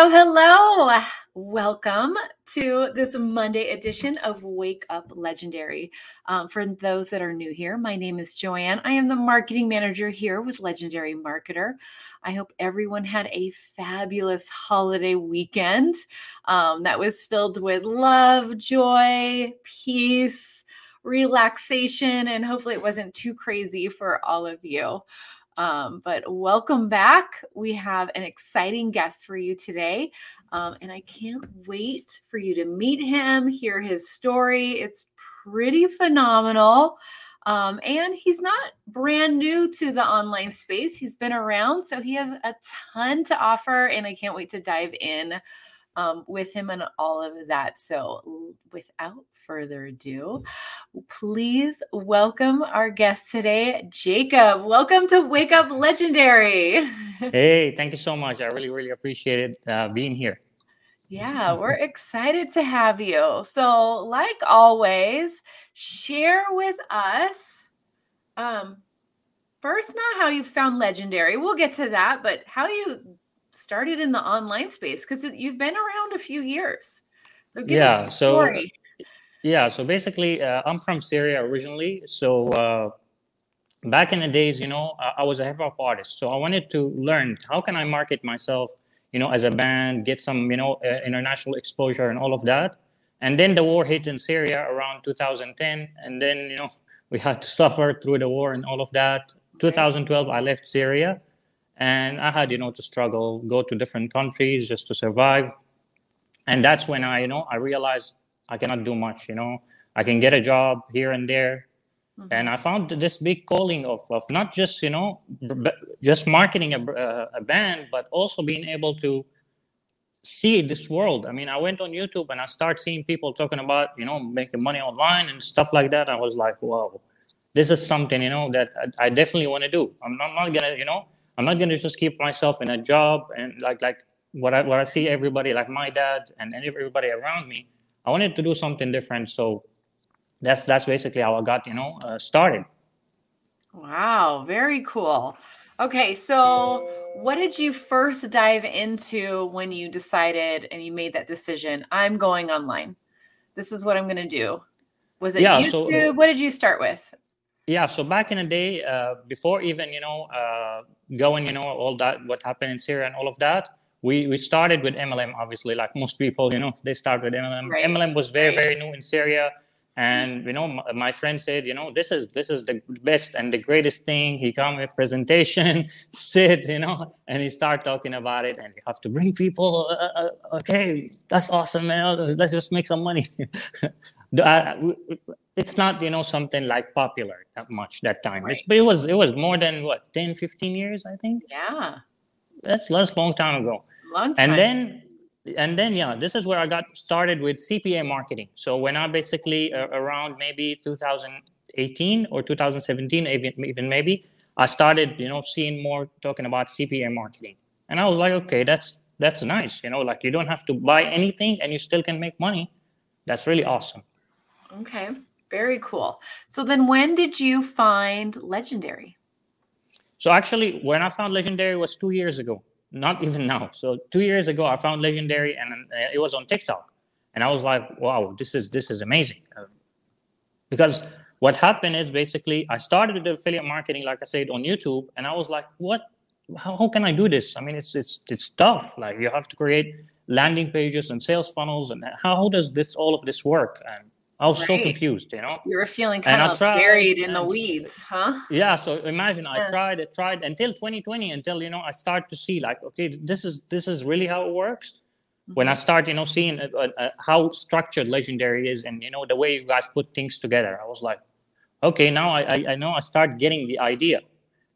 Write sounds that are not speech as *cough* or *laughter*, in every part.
Hello, hello. Welcome to this Monday edition of Wake Up Legendary. Um, for those that are new here, my name is Joanne. I am the marketing manager here with Legendary Marketer. I hope everyone had a fabulous holiday weekend um, that was filled with love, joy, peace, relaxation, and hopefully it wasn't too crazy for all of you. Um, but welcome back. We have an exciting guest for you today. Um, and I can't wait for you to meet him, hear his story. It's pretty phenomenal. Um, and he's not brand new to the online space, he's been around. So he has a ton to offer. And I can't wait to dive in um, with him and all of that. So without further ado, please welcome our guest today, Jacob. Welcome to Wake Up Legendary. *laughs* hey, thank you so much. I really, really appreciate it uh, being here. Yeah, we're excited to have you. So, like always, share with us um, first, not how you found Legendary. We'll get to that, but how you started in the online space because you've been around a few years. So, give yeah, a story. So, yeah, so basically, uh, I'm from Syria originally. So uh, back in the days, you know, I, I was a hip hop artist. So I wanted to learn how can I market myself, you know, as a band, get some, you know, uh, international exposure and all of that. And then the war hit in Syria around 2010, and then you know *laughs* we had to suffer through the war and all of that. 2012, I left Syria, and I had you know to struggle, go to different countries just to survive. And that's when I, you know, I realized I cannot do much. You know, I can get a job here and there, mm-hmm. and I found this big calling of of not just you know just marketing a, uh, a band, but also being able to see this world. I mean, I went on YouTube and I start seeing people talking about you know making money online and stuff like that. I was like, whoa, this is something you know that I, I definitely want to do. I'm not, I'm not gonna you know I'm not gonna just keep myself in a job and like like what I what I see everybody like my dad and everybody around me. I wanted to do something different. So that's that's basically how I got you know uh, started. Wow, very cool. Okay, so what did you first dive into when you decided and you made that decision? I'm going online. This is what I'm going to do. Was it yeah, YouTube? So, what did you start with? Yeah, so back in the day, uh, before even you know uh, going, you know all that what happened in Syria and all of that, we we started with MLM, obviously, like most people, you know, they start with MLM. Right. MLM was very right. very new in Syria, and you know, my, friend said, you know, this is this is the best and the greatest thing. He come with presentation, *laughs* sit, you know, and he start talking about it, and you have to bring people. Uh, uh, uh okay, that's awesome, man. Let's just make some money. *laughs* Uh, it's not you know something like popular that much that time right. but it was it was more than what 10 15 years i think yeah that's that's long time ago Long time. And then and then yeah this is where i got started with cpa marketing. So when i basically uh, around maybe 2018 or 2017 even, even maybe i started you know seeing more talking about cpa marketing. And i was like okay that's that's nice you know like you don't have to buy anything and you still can make money. That's really awesome. Okay very cool. So then when did you find legendary? So actually when i found legendary was two years ago not *laughs* even now. So two years ago, I found Legendary, and uh, it was on TikTok, and I was like, "Wow, this is this is amazing." Uh, because what happened is basically I started the affiliate marketing, like I said, on YouTube, and I was like, "What? How, how can I do this? I mean, it's it's it's tough. Like you have to create landing pages and sales funnels, and how does this all of this work?" And I was right. so confused, you know. You were feeling kind and of tried, buried in the weeds, huh? Yeah. So imagine I tried, I tried until 2020, until you know I start to see like, okay, this is this is really how it works. Mm-hmm. When I mm-hmm. start, you know, seeing uh, uh, uh, how structured Legendary is, and you know the way you guys put things together, I was like, okay, now I I, I know I start getting the idea,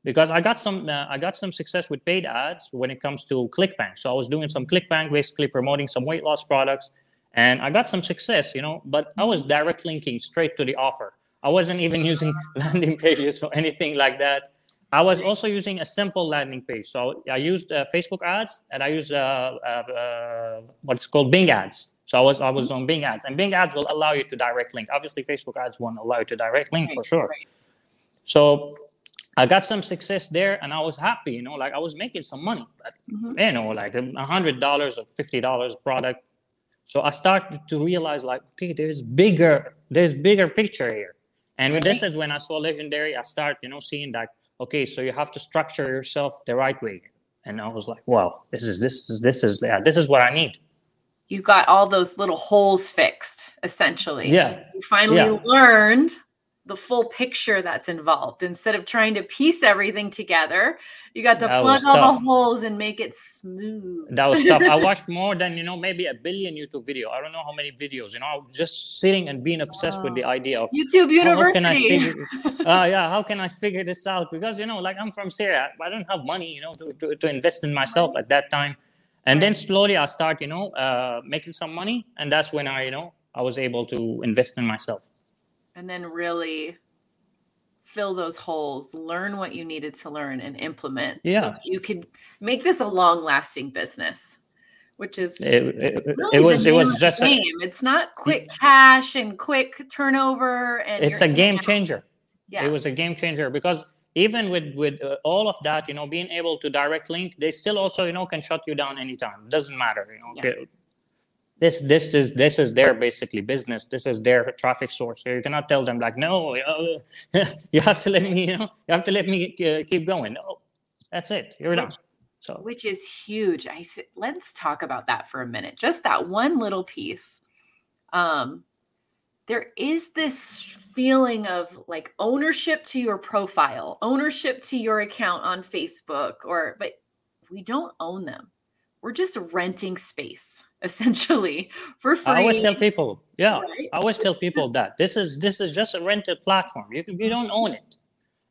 because I got some uh, I got some success with paid ads when it comes to ClickBank. So I was doing some ClickBank, basically promoting some weight loss products and I got some success, you know, but I was direct linking straight to the offer. I wasn't even *laughs* using landing pages or anything like that. I was also using a simple landing page. So I used uh, Facebook ads and I used uh, uh, uh, what's called Bing ads. So I was I was on Bing ads, and Bing ads will allow you to direct link. Obviously, Facebook ads won't allow you to direct link for sure. So I got some success there and I was happy, you know, like I was making some money, but, Mhm. you know, like a hundred dollars or fifty dollars product. So I started to realize like, okay, there's bigger, there's bigger picture here. And this is when I saw legendary, I start, you know, seeing that, okay, so you have to structure yourself the right way. And I was like, wow, this is this is this is yeah, this is what I need. You got all those little holes fixed, essentially. Yeah. You finally Yeah. learned the full picture that's involved. Instead of trying to piece everything together, you got to That plug all tough. the holes and make it smooth. That was tough. I *laughs* watched more than you know, maybe a billion YouTube video. I don't know how many videos. You know, just sitting and being obsessed with the idea of YouTube how can I University. figure, uh, *laughs* yeah, how can I figure this out? Because you know, like I'm from Syria, I don't have money, you know, to, to, to invest in myself at that time. And then slowly I start, you know, uh, making some money, and that's when I, you know, I was able to invest in myself. And then really fill those holes, learn what you needed to learn and implement. Yeah. that you could make this a long lasting business, which is It, it, it was the it was just a, game. it's not quick cash and quick turnover and it's a game out. changer. Yeah. it was a game changer because even with with uh, all of that you know being able to direct link they still also you know can shut you down anytime it doesn't matter you know Yeah. This this is this is their basically business this is their traffic source so you cannot tell them like no uh, *laughs* you have to let me you know you have to let me uh, keep going no that's it you're done so which is huge. I th- let's talk about that for a minute. Just that one little piece. Um, there is this feeling of like ownership to your profile, ownership to your account on Facebook, or but we don't own them. We're just renting space *laughs* essentially for free. i always tell people yeah right? I always tell people that this is this is just a rented platform. You you don't own it.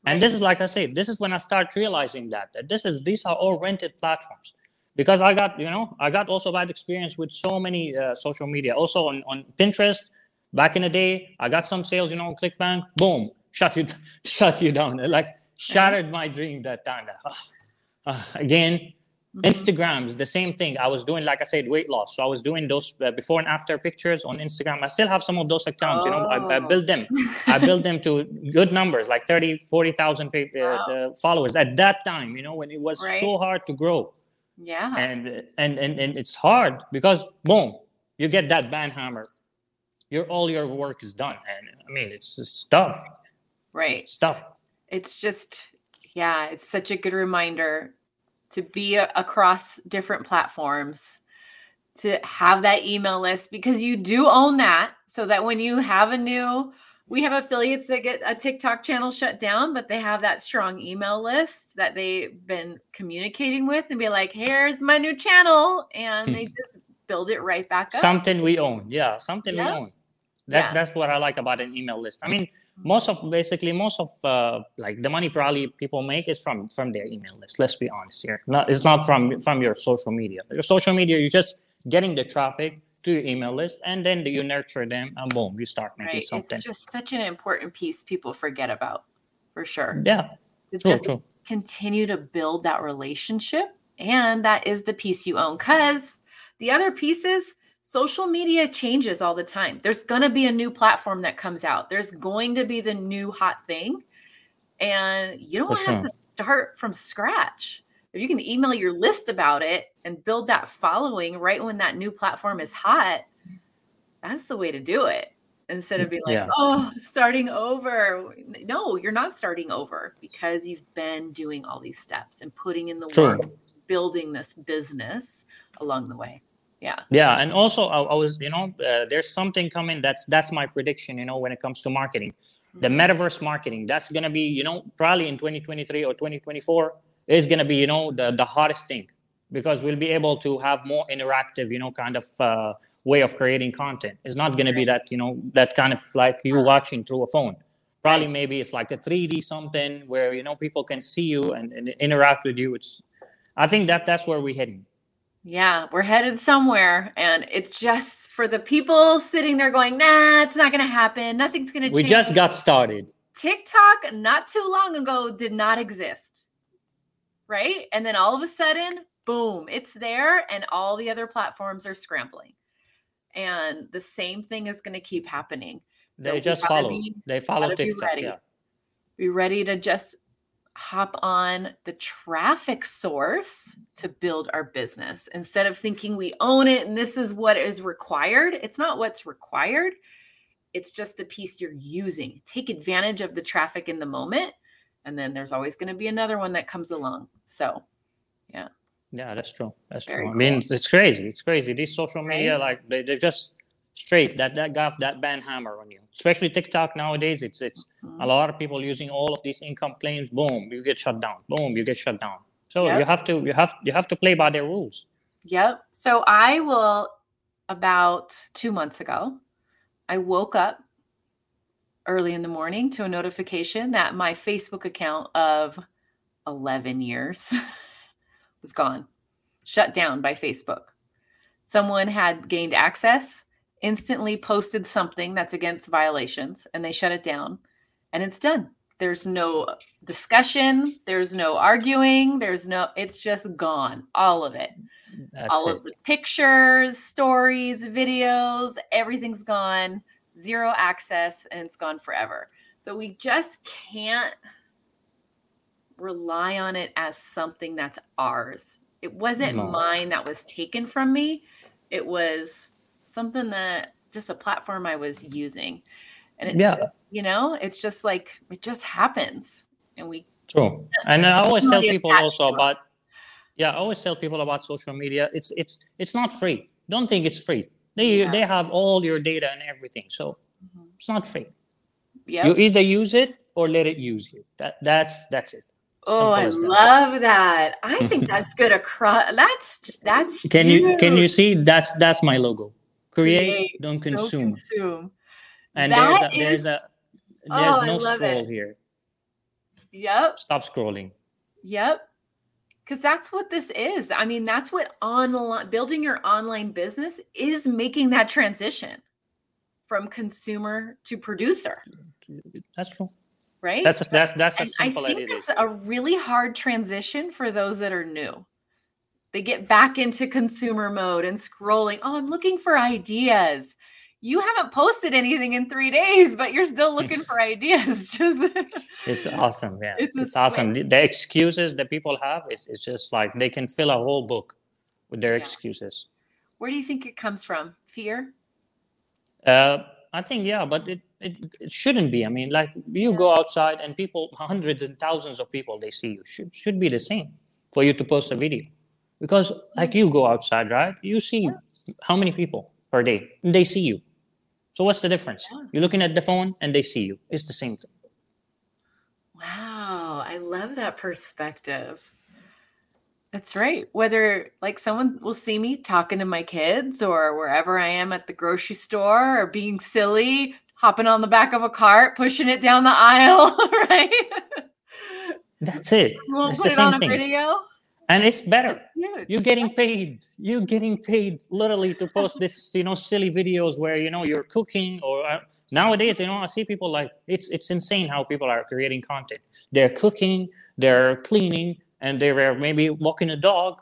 And this is like I say, this is when I start realizing that that this is these are all rented platforms. Because I got you know I got also bad experience with so many uh, social media. Also on, on Pinterest, back in the day, I got some sales. You know, ClickBank, boom, *laughs* shut you shut you down. It, like shattered my dream that time. Ah, *sighs* again, Mhm. Instagram's the same thing. I was doing, like I said, weight loss. So I was doing those uh, before and after pictures on Instagram. I still have some of those accounts. You know, I, I Oh. built them. I built them to good numbers, like 30, 40,000 uh, Wow. uh, followers at that time, you know, when it was Right. so hard to grow. Yeah. And, and, and, and it's hard because, boom, you get that ban hammer. Your, all your work is done. And I mean, it's just stuff, right. stuff. it's just yeah it's such a good reminder to be a- across different platforms to have that email list because you do own that so that when you have a new we have affiliates that get a TikTok channel shut down but they have that strong email list that they've been communicating with and be like here's my new channel and hmm. they just build it right back up. Something we own. Yeah something Yeah. we own that's Yeah. that's what i like about an email list. I mean most of basically most of uh, like the money probably people make is from from their email list let's be honest here. Not it's not from from your social media. Your social media you're just getting the traffic to your email list and then you nurture them and boom you start making right something. it's just such an important piece people forget about for sure. Yeah to true just true. continue to build that relationship and that is the piece you own because the other pieces social media changes all the time there's going to be a new platform that comes out there's going to be the new hot thing and you don't For have sure. to start from scratch if you can email your list about it and build that following right when that new platform is hot that's the way to do it instead of being like Yeah. oh starting over no you're not starting over because you've been doing all these steps and putting in the True. work building this business along the way yeah. Yeah and also i, I was you know uh, there's something coming that's that's my prediction you know when it comes to marketing. The metaverse marketing that's going to be you know probably in 2023 or 2024 is going to be you know the, the hottest thing because we'll be able to have more interactive you know kind of uh, way of creating content. It's not going to be that you know that kind of like you watching through a phone. Probably maybe it's like a 3d something where you know people can see you and, and interact with you. It's i think that that's where we're heading yeah we're headed somewhere and it's just for the people sitting there going nah it's not gonna happen. Nothing's gonna change. we change. just got started. Tiktok not too long ago did not exist. Right? And then all of a sudden boom it's there and all the other platforms are scrambling. And the same thing is going to keep happening. So they just follow. be- they follow gotta be tiktok ready. yeah. Be ready to just hop on the traffic source to build our business instead of thinking we own it and this is what is required. It's not what's required, it's just the piece you're using. Take advantage of the traffic in the moment, and then there's always going to be another one that comes along. So, yeah. Yeah, that's true. That's Very true. Cool. I mean, it's crazy. It's crazy. These social media, right? like they, they're just straight that that got that ban hammer on you. Especially TikTok nowadays. It's it's mm-hmm. a lot of people using all of these income claims. Boom, you get shut down. Boom, you get shut down. So yep. you have to you have you have to play by their rules. Yep. So I will about two months ago, I woke up early in the morning to a notification that my Facebook account of 11 years *laughs* was gone, shut down by Facebook. Someone had gained access, instantly posted something that's against violations, and they shut it down, and it's done. There's no discussion, there's no arguing, there's no, it's just gone, all of it. That's all it. of the pictures, stories, videos, everything's gone, zero access, and it's gone forever. So we just can't rely on it as something that's ours. It wasn't no. mine that was taken from me. It was something that just a platform I was using. And it's, yeah. you know, it's just like, it just happens. And we, true. And I always tell people also about, yeah, I always tell people about social media. It's, it's, it's not free. Don't think it's free. They, yeah. they have all your data and everything. So mm-hmm. it's not free. Yeah. You either use it or let it use you. That, that's, that's it. Oh, I love that. I think *laughs* that's good across. That's that's. Can huge. you can you see that's that's my logo? Create, Create don't consume. Don't consume. And that there's a, there's a oh, there's oh, no scroll it. here. Yep. Stop scrolling. Yep. Because that's what this is. I mean, that's what online building your online business is making that transition from consumer to producer. That's true right? That's that's that's a simple I think it is. a really hard transition for those that are new. They get back into consumer mode and scrolling. Oh, I'm looking for ideas. You haven't posted anything in three days, but you're still *laughs* looking for ideas. *laughs* Just it's awesome. Yeah, it's, it's awesome. The, the, excuses that people have, it's, it's just like they can fill a whole book with their yeah. excuses. Where do you think it comes from? Fear? Uh, I think yeah, but it, it, it shouldn't be. I mean, like you go outside and people, *laughs* hundreds and thousands of people, they see you. Should should be the same for you to post a video, because like you go mm-hmm. outside, right? You see how many people per day, they see you. So what's the difference? You're looking at the phone and they see you. It's the same thing. Wow, I love that perspective. That's right. Whether like someone will see me talking to my kids or wherever I am at the grocery store or being silly, hopping on the back of a cart, pushing it down the aisle, *laughs* right? That's it. We'll put it on a thing. video. And it's better. You're getting paid. You're getting paid literally to post this, you know, silly videos where you know you're cooking or uh, nowadays, you know, I see people like it's it's insane how people are creating content. They're cooking, they're cleaning, and they were maybe walking a dog.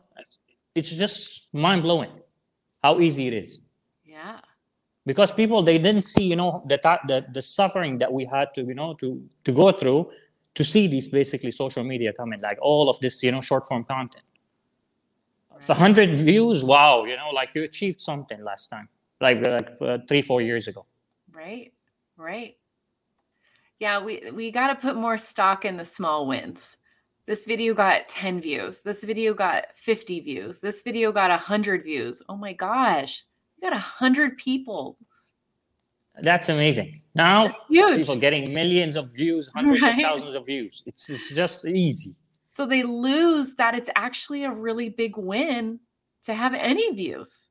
It's just mind blowing how easy it is. Yeah. Because people they didn't see, you know, the the the suffering that we had to, you know, to to go through to see these basically social media coming, like all of this, you know, short form content. Right. 100 views, wow, you know, like you achieved something last time, like like uh, three four years ago. Right, right. Yeah, we we got to put more stock in the small wins this video got 10 views. This video got 50 views. This video got 100 views. Oh my gosh. You got 100 people. That's amazing. Now, That's people getting millions of views, hundreds right? of thousands of views. It's, it's just easy. So they lose that it's actually a really big win to have any views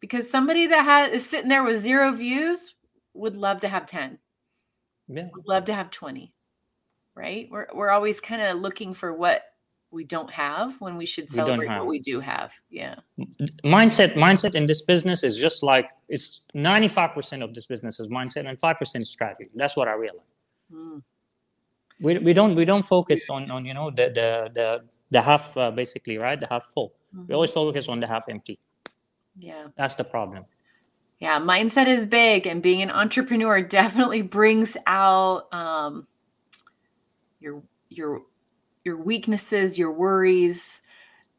because somebody that has is sitting there with zero views would love to have 10. Yeah. Would love to have 20 right? We're we're always kind of looking for what we don't have when we should celebrate we what we do have. Yeah. Mindset mindset in this business is just like it's 95% of this business is mindset and 5% is strategy. That's what I realize. Mm. We, we don't we don't focus on on you know the the the the half uh, basically right the half full. Mm-hmm. We always focus on the half empty. Yeah. That's the problem. Yeah, mindset is big and being an entrepreneur definitely brings out um your your your weaknesses, your worries,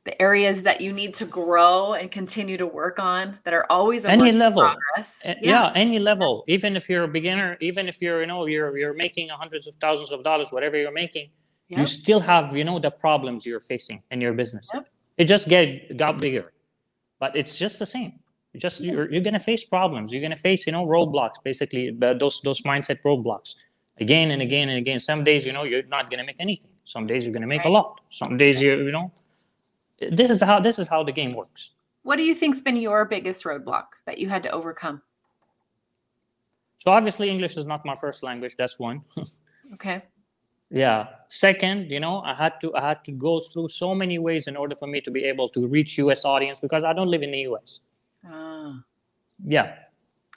the areas that you need to grow and continue to work on that are always any level progress. Eh, yeah. yeah. any level even if you're a beginner even if you're you know you're you're making hundreds of thousands of dollars whatever you're making yep. you still have you know the problems you're facing in your business yep. it just get got bigger but it's just the same just you're, you're gonna face problems you're gonna face you know roadblocks basically those those mindset roadblocks again and again and again some days you know you're not gonna make anything some days you're gonna make right. a lot some days you you know this is how this is how the game works. What do you think's been your biggest roadblock that you had to overcome? So obviously English is not my first language. That's one. *laughs* okay. Yeah. Second, you know, I had to I had to go through so many ways in order for me to be able to reach US audience because I don't live in the US. Ah. Yeah.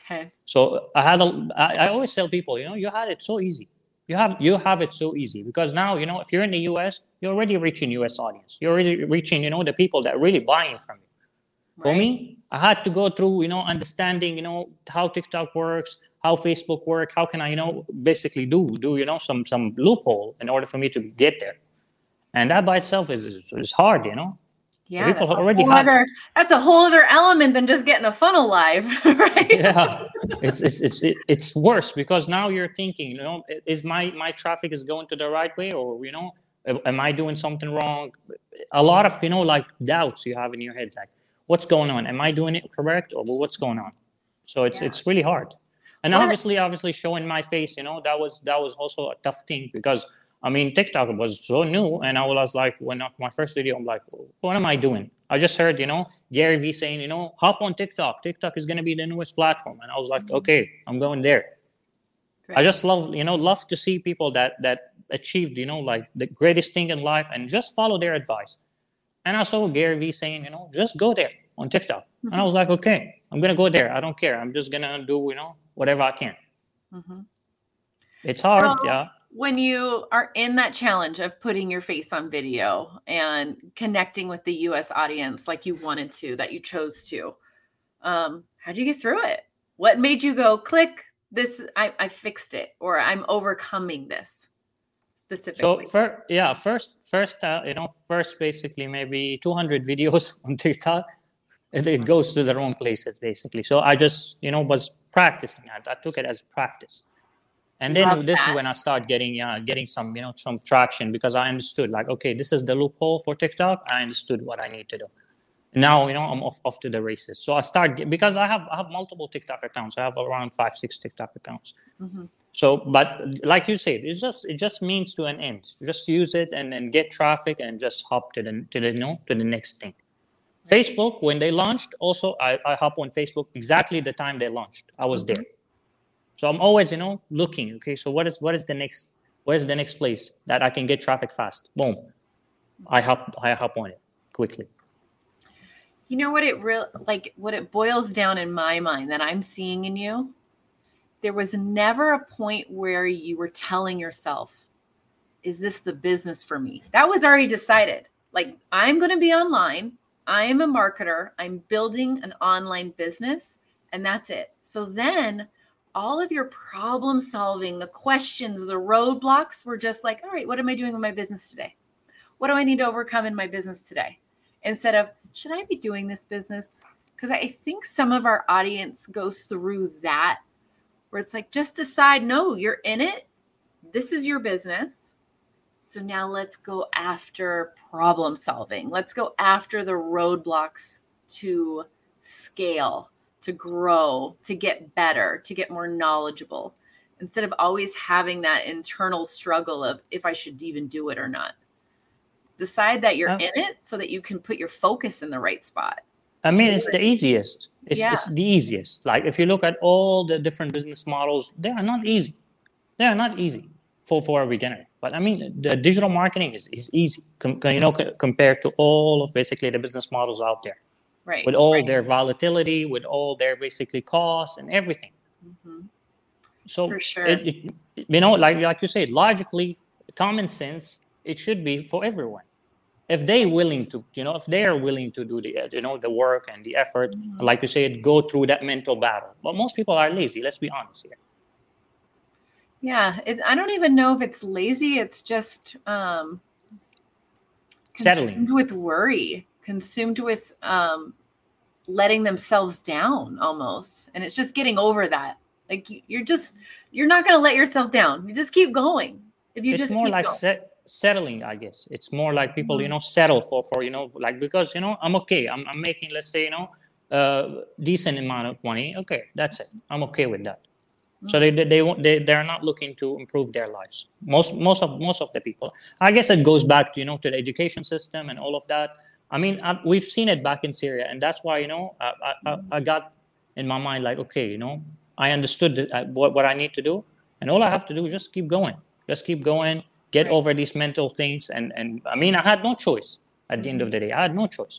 Okay. So I had a I, I always tell people, you know, you had it so easy you have you have it so easy because now you know if you're in the us you're already reaching us audience. You're already reaching you know the people that are really buying from you. Right. for me i had to go through you know understanding you know how tiktok works how facebook work how can i you know basically do do you know some some loophole in order for me to get there. And that by itself is is, is hard you know yeah, people already have other, that's a whole other element than just getting a funnel live, *laughs* right? Yeah, it's it's it's it's worse because now you're thinking, you know, is my my traffic is going to the right way, or you know, am I doing something wrong? A lot of you know like doubts you have in your head, like what's going on? Am I doing it correct, or what's going on? So it's yeah. it's really hard, and what? obviously, obviously showing my face, you know, that was that was also a tough thing because I mean, TikTok was so new, and I was like, when my first video, I'm like, what am I doing? I just heard, you know, Gary Vee saying, you know, hop on TikTok. TikTok is gonna be the newest platform, and I was like, okay, I'm going there. Great. I just love, you know, love to see people that that achieved, you know, like the greatest thing in life, and just follow their advice. And I saw Gary Vee saying, you know, just go there on TikTok, mm-hmm. and I mm-hmm. was like, okay, I'm gonna go there. I don't care. I'm just gonna do, you know, whatever I can. Mm-hmm. It's hard, yeah when you are in that challenge of putting your face on video and connecting with the US audience like you wanted to, that you chose to, um, how'd you get through it? What made you go click this? I, I fixed it, or I'm overcoming this specifically. So, for, yeah, first, first, uh, you know, first, basically, maybe 200 videos *laughs* on TikTok. It, it goes to the wrong places, basically. So I just, you know, was practicing. I, I took it as practice and then Love this that. is when i start getting yeah getting some you know some traction because i understood like okay this is the loophole for tiktok. I understood what i need to do. Now you know i'm off, off to the races. So i start because i have i have multiple tiktok accounts. I have around five six tiktok accounts. Mm-hmm. so but like you said it's just it just means to an end. Just use it and then get traffic and just hop to the to the you know to the next thing. Facebook when they launched also i, I hop on facebook exactly the time they launched. I was mm-hmm. there so I'm always, you know, looking. Okay, so what is what is the next? What is the next place that I can get traffic fast? Boom, I hop I hop on it quickly. You know what it real like what it boils down in my mind that I'm seeing in you. There was never a point where you were telling yourself, "Is this the business for me?" That was already decided. Like I'm going to be online. I am a marketer. I'm building an online business, and that's it. So then all of your problem solving, the questions, the roadblocks were just like, all right, what am I doing with my business today? What do I need to overcome in my business today? Instead of, should I be doing this business? Because I think some of our audience goes through that where it's like, just decide, no, you're in it. This is your business. So now let's go after problem solving. Let's go after the roadblocks to scale to grow, to get better, to get more knowledgeable, instead of always having that internal struggle of if I should even do it or not. Decide that you're in it so that you can put your focus in the right spot. I mean, it's the easiest. It's, yeah. it's the easiest. Like if you look at all the different business models, they are not easy. They are not easy for, for a beginner. But I mean, the digital marketing is, is easy, com- you know, compared to all of basically the business models out there right with all right. their volatility with all their basically costs and everything. Mm-hmm. so for sure. it, it, you know like like you said logically common sense it should be for everyone. If they willing to you know if they are willing to do the you know the work and the effort mm-hmm. like you said go through that mental battle. But most people are lazy let's be honest here. Yeah it, i don't even know if it's lazy it's just um settling. with worry, consumed with um, letting themselves down almost. And it's just getting over that. Like you're just, you're not going to let yourself down. You just keep going. If you it's just more like set, settling i guess it's more like people you Mhm. know settle for for you know like because you know i'm okay i'm, I'm making let's say you know uh decent amount of money okay that's it i'm okay with that so they they they, won't- they they're not looking to improve their lives most most of most of the people i guess it goes back to you know to the education system and all of that i mean I, we've seen it back in syria and that's why you know i i, I- got in my mind like okay you know i understood that, uh, what, what i need to do and all i have to do is just keep going. Just keep going get Right. over these mental things and and i mean i had no choice at the end of the day. I had no choice.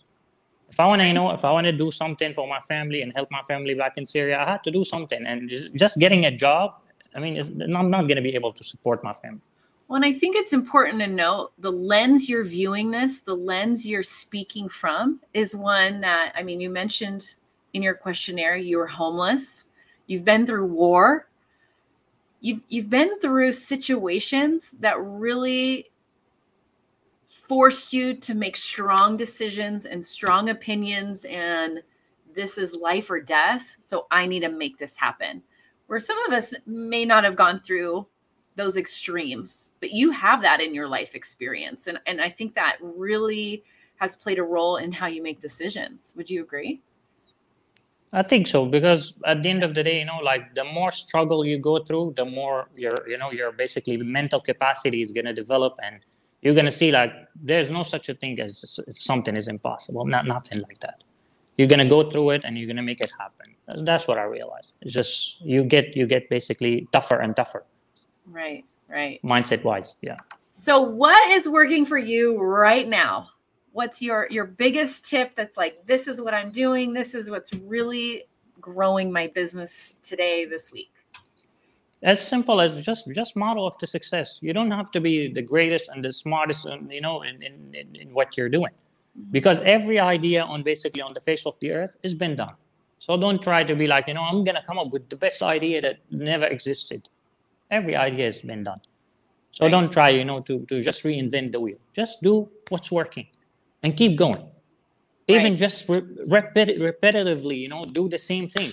If i want to you know if i want to do something for my family and help my family back in syria i had to do something and just, just getting a job i mean i'm not going to be able to support my family Well, and I think it's important to note the lens you're viewing this, the lens you're speaking from, is one that, I mean, you mentioned in your questionnaire you were homeless, you've been through war, you've, you've been through situations that really forced you to make strong decisions and strong opinions, and this is life or death. So I need to make this happen. Where some of us may not have gone through those extremes but you have that in your life experience and and i think that really has played a role in how you make decisions would you agree I think so because at the end of the day, you know, like the more struggle you go through, the more your, you know, your basically mental capacity is going to develop, and you're going to see like there's no such a thing as something is impossible. Not nothing like that. You're going to go through it, and you're going to make it happen. That's what I realized. It's just you get you get basically tougher and tougher right right. Mindset wise. Yeah. so what is working for you right now? What's your your biggest tip that's like this is what i'm doing. This is what's really growing my business today this week as simple as just just model of the success. You don't have to be the greatest and the smartest and you know in, in, in, in what you're doing. Mm-hmm. Because every idea on basically on the face of the earth has been done. So don't try to be like you know i'm gonna come up with the best idea that never existed every idea has been done so Right. don't try you know to, to just reinvent the wheel just do what's working and keep going even Right. just re- repeti- repetitively you know do the same thing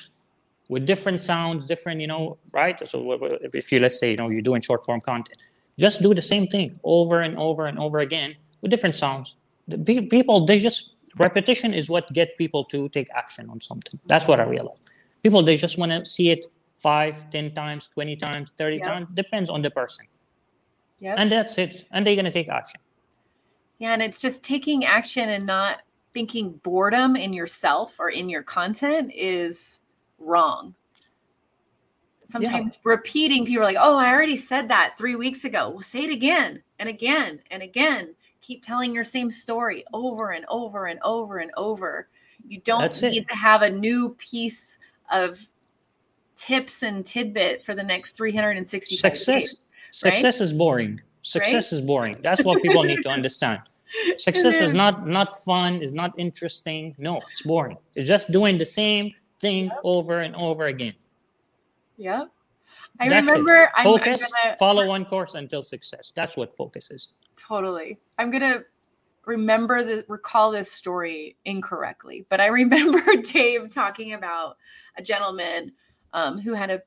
with different sounds, different, you know, right? So if- if you let's say, you know, you're doing short form content, just do the same thing over and over and over again with different sounds. The pe- people, they just repetition is what get people to take action on something. That's what I realized. People, they just want to see it five, ten times, twenty times, thirty Yep. times, depends on the person, yeah and that's it. And they're gonna take action. yeah and it's just taking action and not thinking boredom in yourself or in your content is wrong sometimes repeating people are like oh i already said that three weeks ago well say it again and again and again keep telling your same story over and over and over and over you don't That's it. need to have a new piece of tips and tidbit for the next 365 Success, days success is boring. Success is boring. That's what people need to *laughs* understand. Success is is. not not fun. Is not interesting. No, it's boring. It's just doing the same thing over and over again. yep i That's it. remember I'm, I'm focus. gonna follow one course until success. That's what focus is. Totally. I'm to remember the recall this story incorrectly, but I remember *laughs* Dave talking about a gentleman um, who had a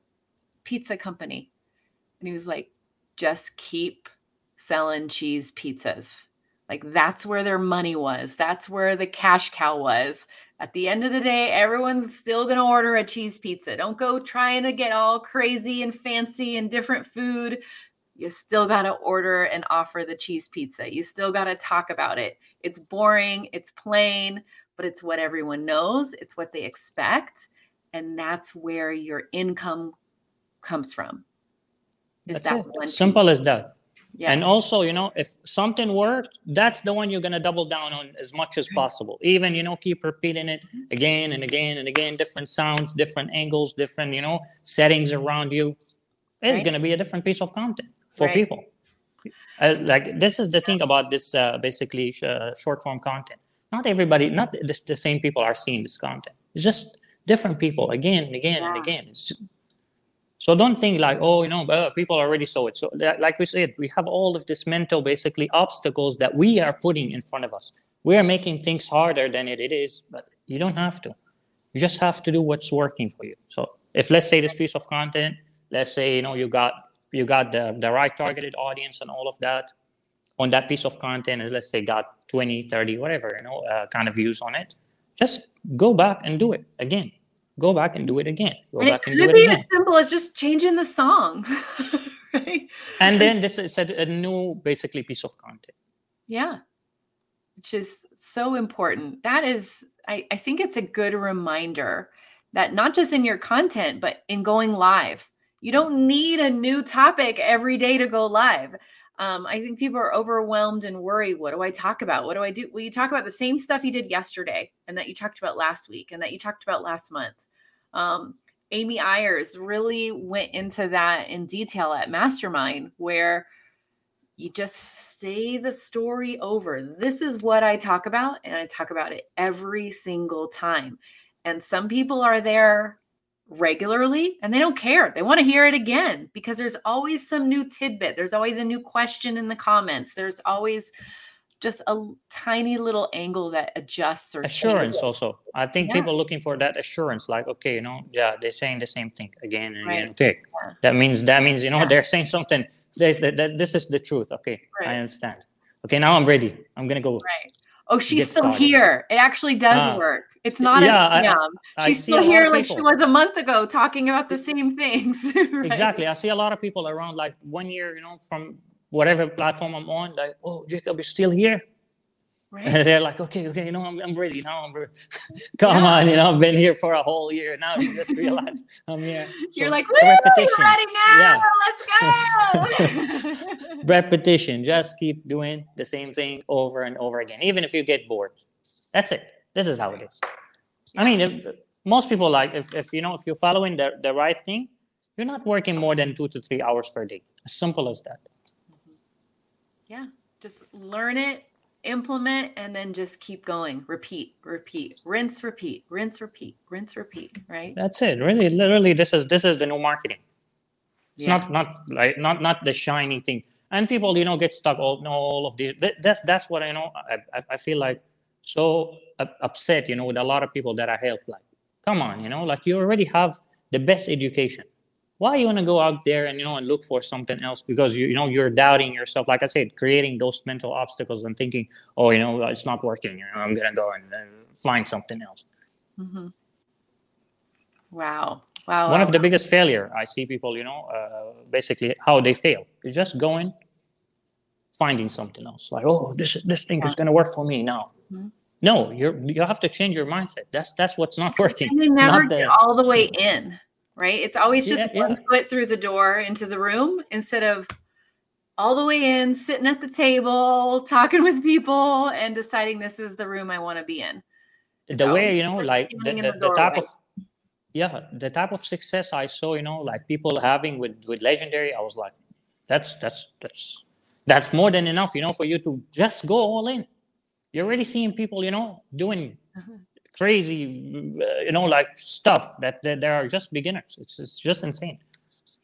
pizza company. And he was like, just keep selling cheese pizzas. Like that's where their money was. That's where the cash cow was. At the end of the day, everyone's still going to order a cheese pizza. Don't go trying to get all crazy and fancy and different food you still got to order and offer the cheese pizza. You still got to talk about it. It's boring, it's plain, but it's what everyone knows, it's what they expect. And that's where your income comes from. Is That's that it. one Simple as that. Yeah. And also, you know, if something worked, that's the one you're gonna double down on as much as possible. Even, you know, keep repeating it again and again and again, different sounds, different angles, different, you know, settings around you. It's Right. gonna be a different piece of content for Right. people. Uh, like this is the thing about this uh, basically sh- uh, short form content. Not everybody, not the, the same people are seeing this content. It's just different people again and again and again. It's So don't think like, oh, you know, uh, people already saw it. So like we said, we have all of this mental basically obstacles that we are putting in front of us. We are making things harder than it, it is, but you don't have to. You just have to do what's working for you. So if let's say this piece of content, let's say, you know, you got you got the, the right targeted audience and all of that on that piece of content is let's say got 20 30 whatever you know uh, kind of views on it just go back and do it again go back and do it again. Go and back it could be as simple as just changing the song. *laughs* right? And then this is a, a new basically piece of content. Yeah. Which is so important. That is, I, I think it's a good reminder that not just in your content, but in going live, you don't need a new topic every day to go live. Um, I think people are overwhelmed and worried. What do I talk about? What do I do? Well, you talk about the same stuff you did yesterday and that you talked about last week and that you talked about last month. Um, Amy Ayers really went into that in detail at Mastermind, where you just say the story over. This is what I talk about, and I talk about it every single time. And some people are there regularly and they don't care. They want to hear it again because there's always some new tidbit. There's always a new question in the comments. There's always just a tiny little angle that adjusts or assurance changes. also i think yeah. people looking for that assurance like okay you know yeah they're saying the same thing again and right. again okay yeah. that means that means you know yeah. they're saying something that, that, that, this is the truth okay right. i understand okay now i'm ready i'm gonna go right oh she's still started. here it actually does uh, work it's not yeah, as young. she's still here like she was a month ago talking about the same things *laughs* right? exactly i see a lot of people around like one year you know from whatever platform I'm on, like, oh, Jacob is still here. *laughs* Right. And they're like, okay, okay, you know, I'm, I'm ready now. I'm ready. *laughs* Come yeah. on, you know, I've been here for a whole year. Now you just *laughs* realize I'm here. You're like, repetition. ready now. Yeah. Let's go. repetition. Just keep doing the same thing over and over again, even if you get bored. That's it. This is how it is. Yeah. I mean, if, most people like if, if you know if you're following the, the right thing, you're not working more than two to three hours per day. As simple as that. Mm-hmm. Yeah. Just learn it, implement, and then just keep going. Repeat, repeat, rinse, repeat, rinse, repeat, rinse, repeat. Right. That's it. Really, literally, this is this is the new marketing. It's yeah. not not like not not the shiny thing. And people, you know, get stuck all no all of the that's that's what I know. I, I feel like so upset, you know, with a lot of people that I help. Like, come on, you know, like you already have the best education why you want to go out there and you know and look for something else? Because you you know you're doubting yourself like i said creating those mental obstacles and thinking oh you know it's not working you know i'm gonna go and, and find something else. Mm-hmm. wow. Wow one wow. of the biggest failure i see people you know uh, basically how they fail. You just going finding something else like oh this this thing yeah. is gonna work for me now. Mm-hmm. no you're you have to change your mindset. That's that's what's not *laughs* working. And you never get all the way in right? It's always just yeah, one yeah. foot through the door into the room instead of all the way in, sitting at the table, talking with people, and deciding this is the room I want to be in. It's the way you know, like the, the, the, the type of yeah, the type of success I saw, you know, like people having with with legendary, I was like, that's that's that's that's more than enough, you know, for you to just go all in. You're already seeing people, you know, doing uh-huh crazy, uh, you know, like stuff that, that there are just beginners. It's, it's just insane.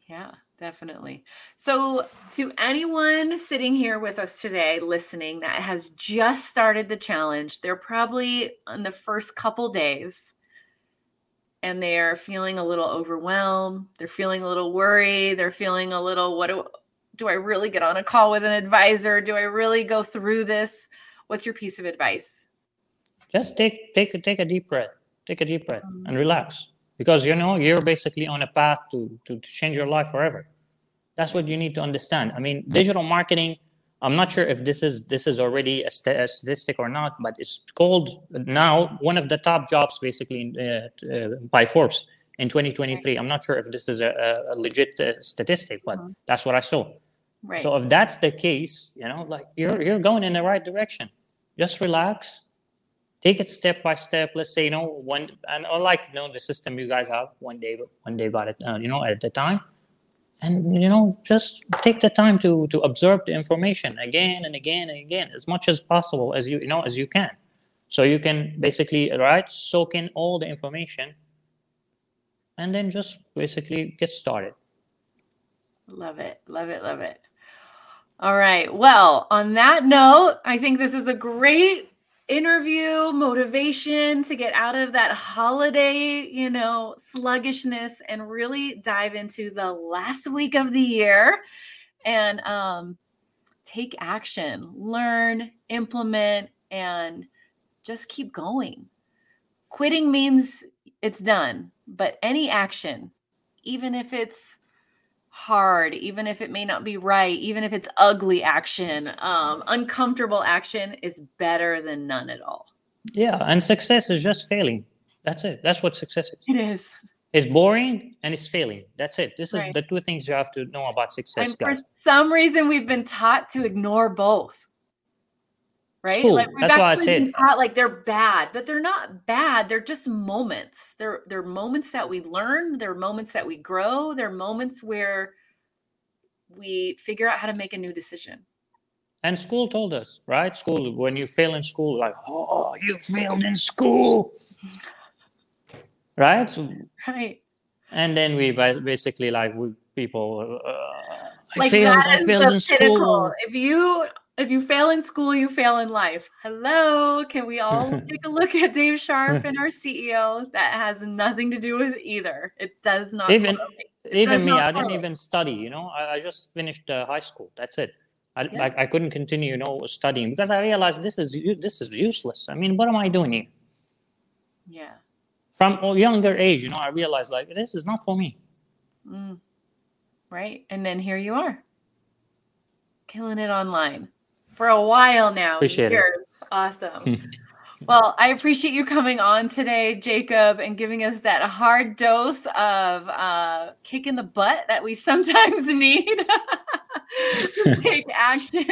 Yeah, definitely. So, to anyone sitting here with us today listening that has just started the challenge, they're probably on the first couple days and they are feeling a little overwhelmed. They're feeling a little worried. They're feeling a little, what do, do I really get on a call with an advisor? Do I really go through this? What's your piece of advice? Just take take take a deep breath. Take a deep breath and relax. Because you know you're basically on a path to to, to change your life forever. That's what you need to understand. I mean digital marketing i'm not sure if this is this is already a, st- a statistic or not but it's called now one of the top jobs basically uh, uh, by forbes in 2023 i'm not sure if this is a, a legit uh, statistic but mm-hmm. that's what i saw. Right. so if that's the case you know like you're you're going in the right direction. Just relax take it step by step let's say you know one and unlike you know the system you guys have one day one day about it uh, you know at the time and you know just take the time to to observe the information again and again and again as much as possible as you you know as you can so you can basically right soak in all the information and then just basically get started Love it. Love it. Love it. All right. Well, on that note, I think this is a great interview motivation to get out of that holiday, you know, sluggishness and really dive into the last week of the year and um take action, learn, implement and just keep going. Quitting means it's done, but any action, even if it's hard, even if it may not be right, even if it's ugly action, um, uncomfortable action is better than none at all. Yeah, and success is just failing. That's it. That's what success is. It is. It's boring and it's failing. That's it. This is Right. the two things you have to know about success, And for some reason, we've been taught to ignore both. Right? School. Like That's why I said- taught like they're bad, but they're not bad. They're just moments. They're they're moments that we learn. They're moments that we grow. They're moments where we figure out how to make a new decision. And school told us, right? School, when you fail in school, like, oh, you failed in school. Right? Right. and then we basically, like, we people, uh, I Like failed, that I failed the in pinnacle. school. If you if you fail in school, you fail in life. Hello, can we all *laughs* take a look at Dave Sharpe and our CEO? That has nothing to do with either. It does not. Even- correlate. Even me, I didn't even study, you know, I, I just finished uh, high school. That's it. I, Yeah. I, I couldn't continue, you know, studying because I realized this is this is useless. I mean, what am I doing here? Yeah. From a younger age, you know, I realized like this is not for me. Mm. Right. And then here you are, killing it online for a while now. Appreciate it. Awesome. *laughs* well, I appreciate you coming on today, Jacob, and giving us that hard dose of uh, kicking the butt that we *laughs* sometimes need *laughs* take action.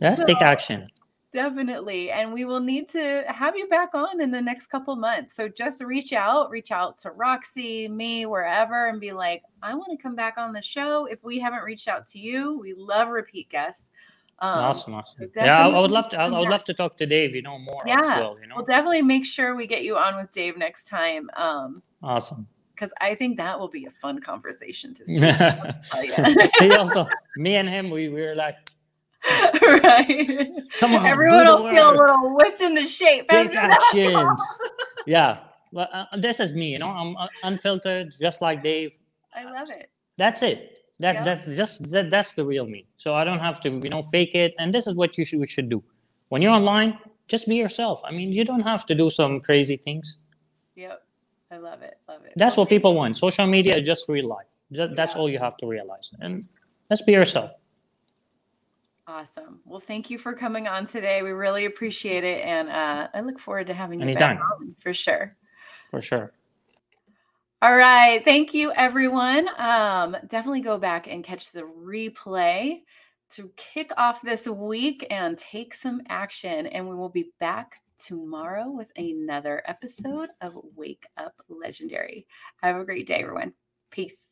Let's take action. Definitely. And we will need to have you back on in the next couple months. So just reach out, reach out to Roxy, me, wherever, and be like, I want to come back on the show. If we haven't reached out to you, we love repeat guests. Um, awesome, awesome. so Yeah, I, would love to. I, would love to talk to Dave. You know more as Yeah, well. You know, We'll definitely make sure we get you on with Dave next time. Um, awesome. because I think that will be a fun conversation to *laughs* see. Oh, yeah. he *laughs* also, me and him, we, we were like, right. Come on, Everyone will feel a little whipped into shape. take action. *laughs* yeah, well, uh, this is me. You know, I'm uh, unfiltered, just like Dave. I love it. That's it. That Yeah. that's just that, that's the real me. So I don't have to you know fake it. And this is what you should we should do. When you're online, just be yourself. I mean, you don't have to do some crazy things. Yep. I love it. Love it. That's what people want. Social media is just real life. That, That's Yeah. all you have to realize. And let's be yourself. Awesome. Well, thank you for coming on today. We really appreciate it. And uh, I look forward to having you Anytime. back on for sure. For sure. All right. Thank you, everyone. Um, definitely go back and catch the replay to kick off this week and take some action. And we will be back tomorrow with another episode of Wake Up Legendary. Have a great day, everyone. Peace.